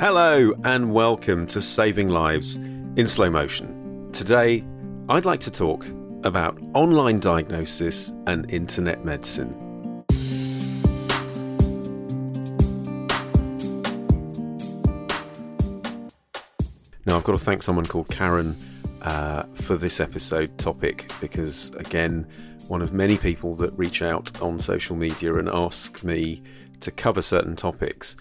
Hello and welcome to Saving Lives in Slow Motion. Today, I'd like to talk about online diagnosis and internet medicine. Now, I've got to thank someone called Karen uh, for this episode topic because, again, one of many people that reach out on social media and ask me to cover certain topics.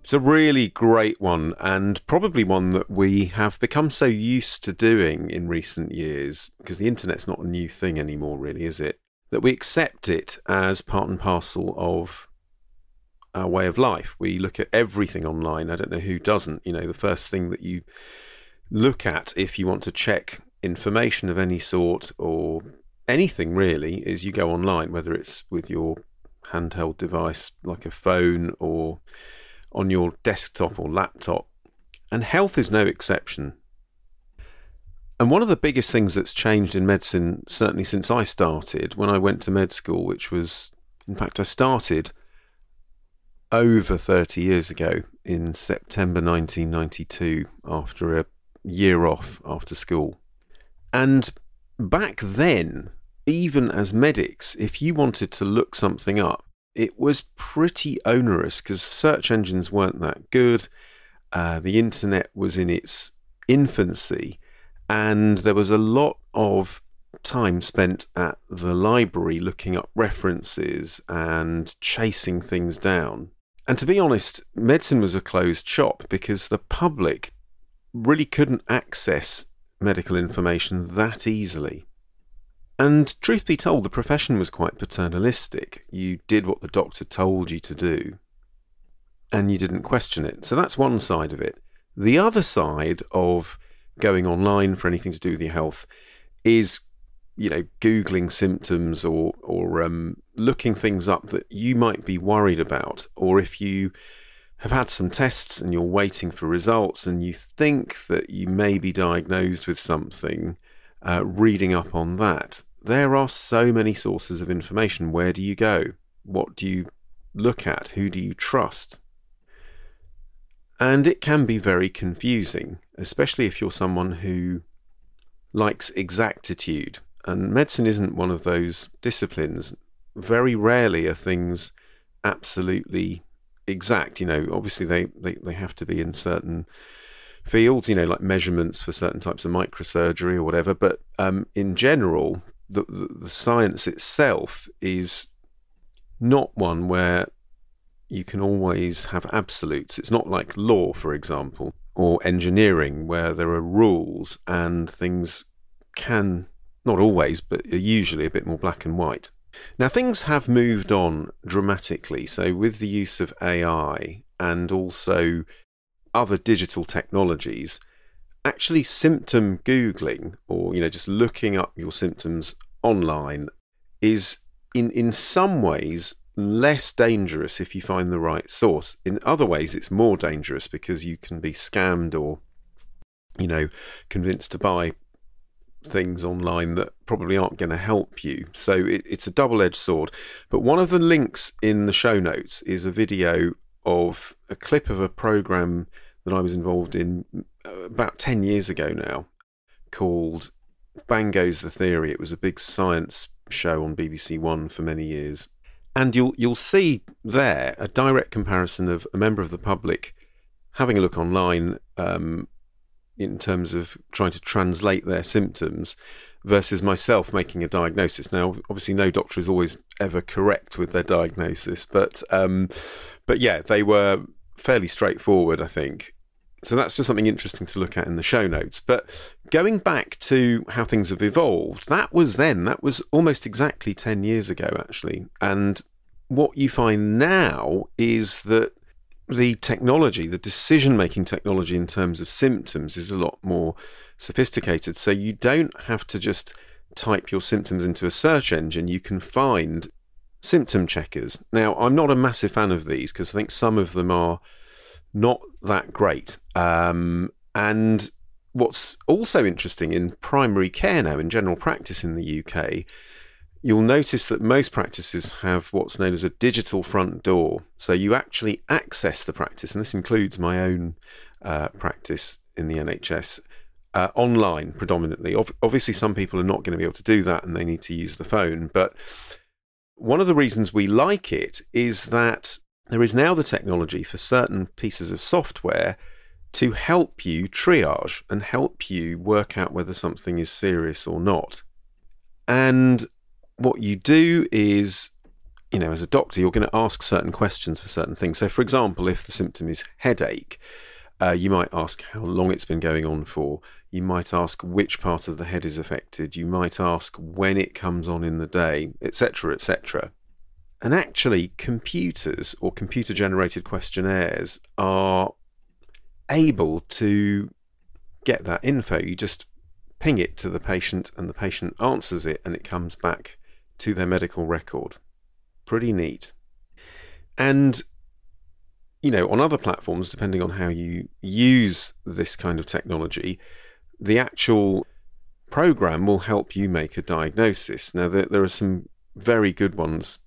It's a really great one, and probably one that we have become so used to doing in recent years, because the internet's not a new thing anymore, really, is it? That we accept it as part and parcel of our way of life. We look at everything online. I don't know who doesn't. You know, the first thing that you look at if you want to check information of any sort or anything really is you go online, whether it's with your handheld device like a phone or on your desktop or laptop. And health is no exception. And one of the biggest things that's changed in medicine, certainly since I started, when I went to med school, which was, in fact, I started over 30 years ago in September 1992 after a year off after school. And back then, even as medics, if you wanted to look something up, it was pretty onerous because search engines weren't that good. Uh, the internet was in its infancy, and there was a lot of time spent at the library looking up references and chasing things down. And to be honest, medicine was a closed shop because the public really couldn't access medical information that easily. And truth be told, the profession was quite paternalistic. You did what the doctor told you to do, and you didn't question it. So that's one side of it. The other side of going online for anything to do with your health is, you know, googling symptoms or or um, looking things up that you might be worried about, or if you have had some tests and you're waiting for results and you think that you may be diagnosed with something, uh, reading up on that there are so many sources of information. Where do you go? What do you look at? Who do you trust? And it can be very confusing, especially if you're someone who likes exactitude. And medicine isn't one of those disciplines. Very rarely are things absolutely exact. You know, obviously they, they, they have to be in certain fields, you know, like measurements for certain types of microsurgery or whatever. But um, in general, the, the, science itself is not one where you can always have absolutes. It's not like law, for example, or engineering, where there are rules and things can, not always, but are usually a bit more black and white. Now, things have moved on dramatically. So, with the use of AI and also other digital technologies, actually symptom googling or you know just looking up your symptoms online is in in some ways less dangerous if you find the right source. In other ways it's more dangerous because you can be scammed or you know convinced to buy things online that probably aren't going to help you. So it, it's a double-edged sword. But one of the links in the show notes is a video of a clip of a program that I was involved in about 10 years ago now called Bang Goes the Theory. It was a big science show on BBC One for many years. And you'll you'll see there a direct comparison of a member of the public having a look online um, in terms of trying to translate their symptoms versus myself making a diagnosis. Now, obviously, no doctor is always ever correct with their diagnosis, but um, but yeah, they were fairly straightforward, I think. So that's just something interesting to look at in the show notes. But going back to how things have evolved, that was then, that was almost exactly 10 years ago, actually. And what you find now is that the technology, the decision making technology in terms of symptoms, is a lot more sophisticated. So you don't have to just type your symptoms into a search engine, you can find symptom checkers. Now, I'm not a massive fan of these because I think some of them are not that great. Um, and what's also interesting in primary care now, in general practice in the UK, you'll notice that most practices have what's known as a digital front door. So you actually access the practice, and this includes my own uh, practice in the NHS. Uh, online predominantly. obviously, some people are not going to be able to do that and they need to use the phone. But one of the reasons we like it is that there is now the technology for certain pieces of software to help you triage and help you work out whether something is serious or not. And what you do is, you know, as a doctor, you're going to ask certain questions for certain things. So, for example, if the symptom is headache, uh, you might ask how long it's been going on for. You might ask which part of the head is affected. You might ask when it comes on in the day, etc., etc. And actually, computers or computer generated questionnaires are able to get that info. You just ping it to the patient, and the patient answers it, and it comes back to their medical record. Pretty neat. And, you know, on other platforms, depending on how you use this kind of technology, the actual program will help you make a diagnosis. Now, there, there are some very good ones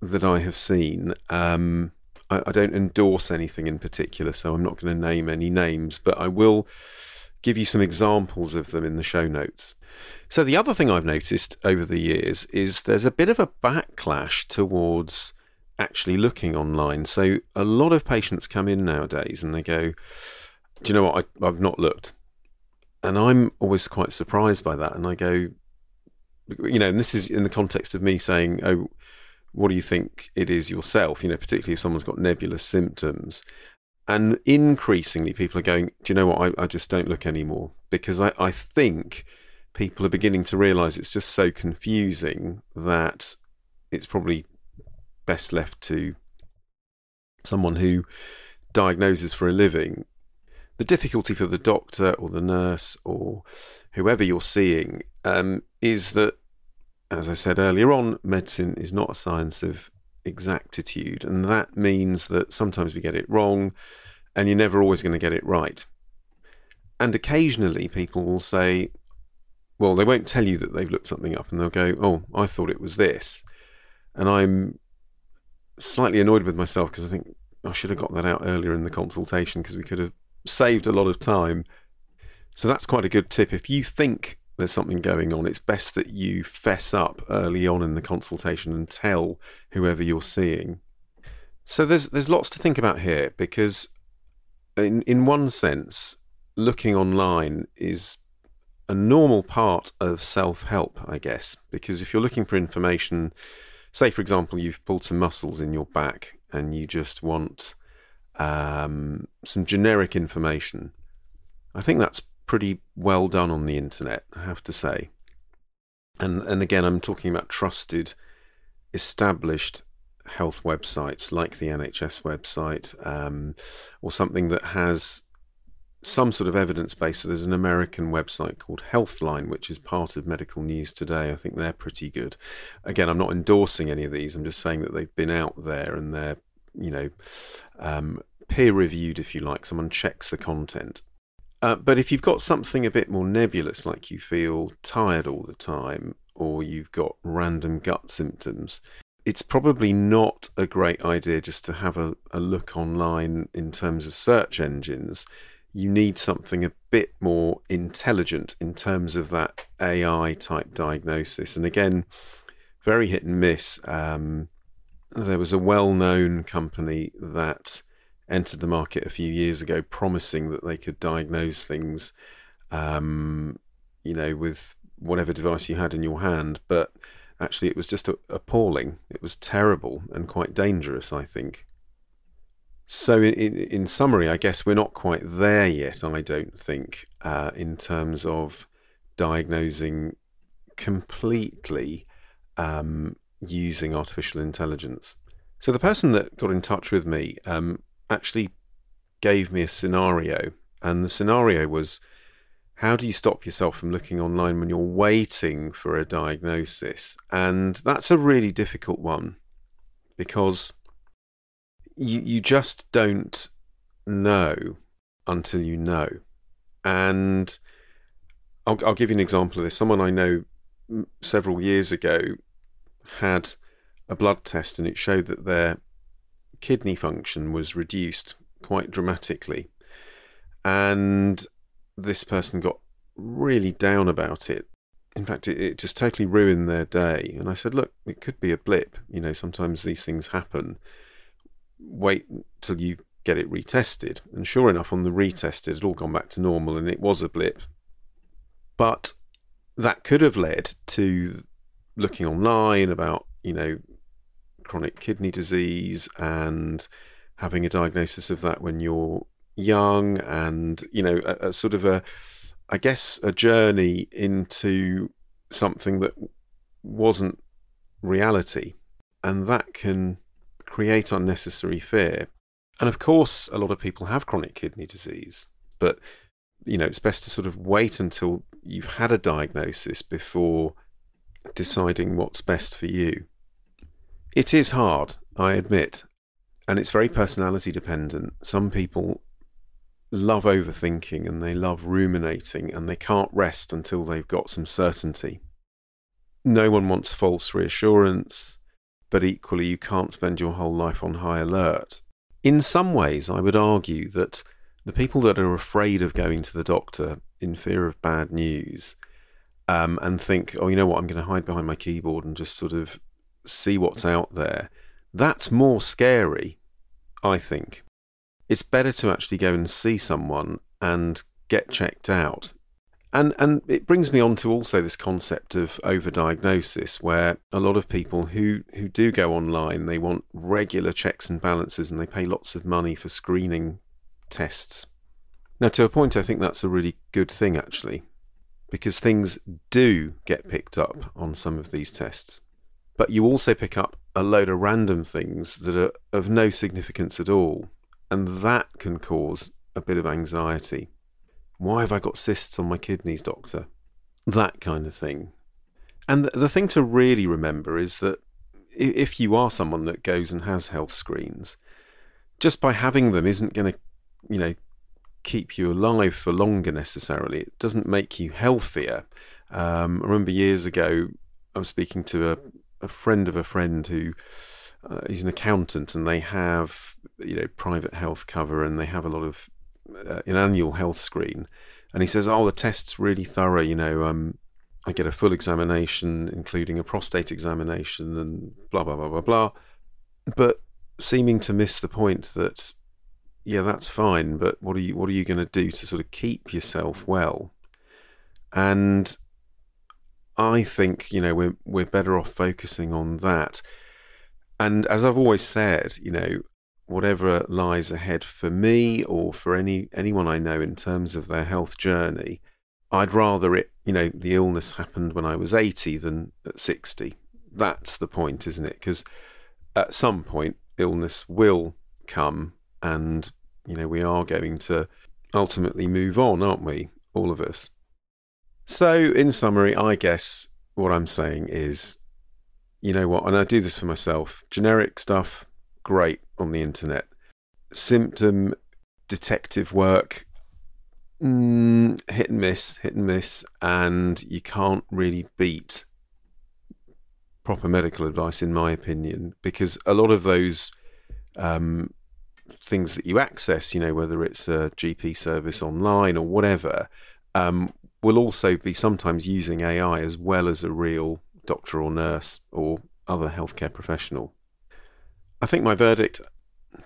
that I have seen. Um, I, I, don't endorse anything in particular, so I'm not going to name any names, but I will give you some examples of them in the show notes. So, the other thing I've noticed over the years is there's a bit of a backlash towards actually looking online. So, a lot of patients come in nowadays and they go, Do you know what? I, I've not looked. And I'm always quite surprised by that. And I go, you know, and this is in the context of me saying, oh, what do you think it is yourself? You know, particularly if someone's got nebulous symptoms. And increasingly, people are going, do you know what? I, I just don't look anymore because I, I think people are beginning to realize it's just so confusing that it's probably best left to someone who diagnoses for a living. The difficulty for the doctor or the nurse or whoever you're seeing um, is that as I said earlier on, medicine is not a science of exactitude, and that means that sometimes we get it wrong, and you're never always going to get it right. And occasionally, people will say, well, they won't tell you that they've looked something up, and they'll go, oh, I thought it was this. And I'm slightly annoyed with myself because I think I should have got that out earlier in the consultation because we could have saved a lot of time. So that's quite a good tip. If you think there's something going on, it's best that you fess up early on in the consultation and tell whoever you're seeing. So there's there's lots to think about here because in in one sense, looking online is a normal part of self-help, I guess, because if you're looking for information, say for example you've pulled some muscles in your back and you just want um, some generic information, I think that's pretty well done on the internet, I have to say. And and again, I'm talking about trusted, established health websites like the NHS website, um, or something that has some sort of evidence base. So there's an American website called Healthline, which is part of Medical News Today. I think they're pretty good. Again, I'm not endorsing any of these. I'm just saying that they've been out there and they're, you know, um, peer reviewed, if you like. Someone checks the content. Uh, but if you've got something a bit more nebulous, like you feel tired all the time, or you've got random gut symptoms, it's probably not a great idea just to have a, a look online in terms of search engines. You need something a bit more intelligent in terms of that AI type diagnosis. And again, very hit and miss. Um, there was a well known company that entered the market a few years ago, promising that they could diagnose things, um, you know, with whatever device you had in your hand, but actually it was just appalling. It was terrible and quite dangerous, I think. So, in, in, summary, I guess we're not quite there yet, I don't think, uh, in terms of diagnosing completely um, using artificial intelligence. So, the person that got in touch with me um, actually gave me a scenario, and the scenario was how do you stop yourself from looking online when you're waiting for a diagnosis? And that's a really difficult one because you you just don't know until you know. And I'll, I'll give you an example of this. Someone I know mm, several years ago had a blood test and it showed that their kidney function was reduced quite dramatically. And this person got really down about it. In fact, it, it just totally ruined their day. And I said, look, it could be a blip. You know, sometimes these things happen wait till you get it retested. And sure enough, on the retest, it had all gone back to normal and it was a blip. But that could have led to looking online about, you know, chronic kidney disease and having a diagnosis of that when you're young and, you know, a, a sort of a, I guess, a journey into something that wasn't reality. And that can create unnecessary fear. And of course, a lot of people have chronic kidney disease, but you know, it's best to sort of wait until you've had a diagnosis before deciding what's best for you. It is hard, I admit, and it's very personality dependent. Some people love overthinking and they love ruminating and they can't rest until they've got some certainty. No one wants false reassurance but equally you can't spend your whole life on high alert. In some ways, I would argue that the people that are afraid of going to the doctor in fear of bad news um, and think, oh, you know what, I'm going to hide behind my keyboard and just sort of see what's out there, that's more scary, I think. It's better to actually go and see someone and get checked out and and it brings me on to also this concept of overdiagnosis, where a lot of people who who do go online, they want regular checks and balances, and they pay lots of money for screening tests. Now, to a point, I think that's a really good thing, actually, because things do get picked up on some of these tests. But you also pick up a load of random things that are of no significance at all, and that can cause a bit of anxiety. Why have I got cysts on my kidneys, doctor? That kind of thing. And the thing to really remember is that if you are someone that goes and has health screens, just by having them isn't going to, you know, keep you alive for longer necessarily. It doesn't make you healthier. Um, I remember years ago, I was speaking to a, a friend of a friend who uh, he's an accountant, and they have you know private health cover, and they have a lot of uh, an annual health screen, and he says, "Oh, the test's really thorough. You know, um, I get a full examination, including a prostate examination, and blah blah blah blah blah." But seeming to miss the point that, yeah, that's fine, but what are you what are you going to do to sort of keep yourself well? And I think you know we're we're better off focusing on that. And as I've always said, you know, whatever lies ahead for me or for any anyone I know in terms of their health journey, I'd rather it, you know, the illness happened when I was 80 than at 60. That's the point, isn't it? Because at some point, illness will come and, you know, we are going to ultimately move on, aren't we? All of us. So, in summary, I guess what I'm saying is, you know what, and I do this for myself generic stuff, great on the internet. Symptom detective work, mm, hit and miss, hit and miss, and you can't really beat proper medical advice, in my opinion, because a lot of those um, things that you access, you know, whether it's a GP service online or whatever, um, will also be sometimes using AI as well as a real doctor or nurse or other healthcare professional. I think my verdict,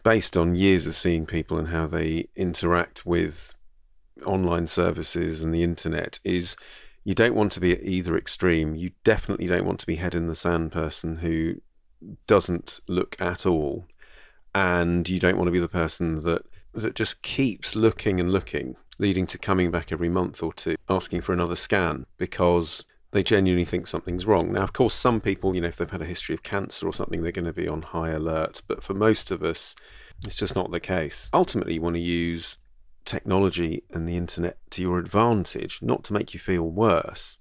based on years of seeing people and how they interact with online services and the internet, is You don't want to be at either extreme. You definitely don't want to be head in the sand person who doesn't look at all. And you don't want to be the person that, that just keeps looking and looking, leading to coming back every month or two, asking for another scan because they genuinely think something's wrong. Now, of course, some people, you know, if they've had a history of cancer or something, they're going to be on high alert. But for most of us, it's just not the case. Ultimately, you want to use technology and the internet to your advantage, not to make you feel worse.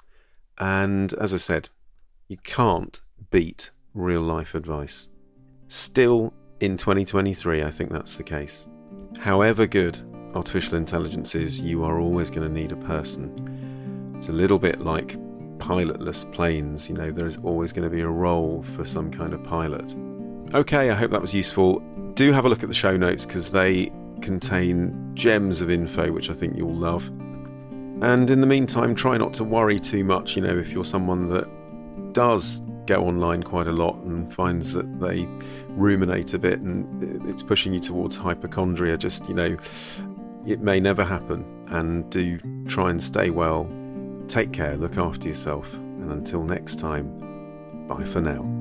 And as I said, you can't beat real life advice. Still in 2023, I think that's the case. However good artificial intelligence is, you are always going to need a person. It's a little bit like pilotless planes, you know, there's always going to be a role for some kind of pilot. Okay, I hope that was useful. Do have a look at the show notes because they contain gems of info which I think you'll love. And in the meantime, try not to worry too much, you know, if you're someone that does go online quite a lot and finds that they ruminate a bit and it's pushing you towards hypochondria, just, you know, it may never happen. And do try and stay well. Take care, look after yourself. And until next time, bye for now.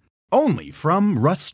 only from Rust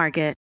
Market.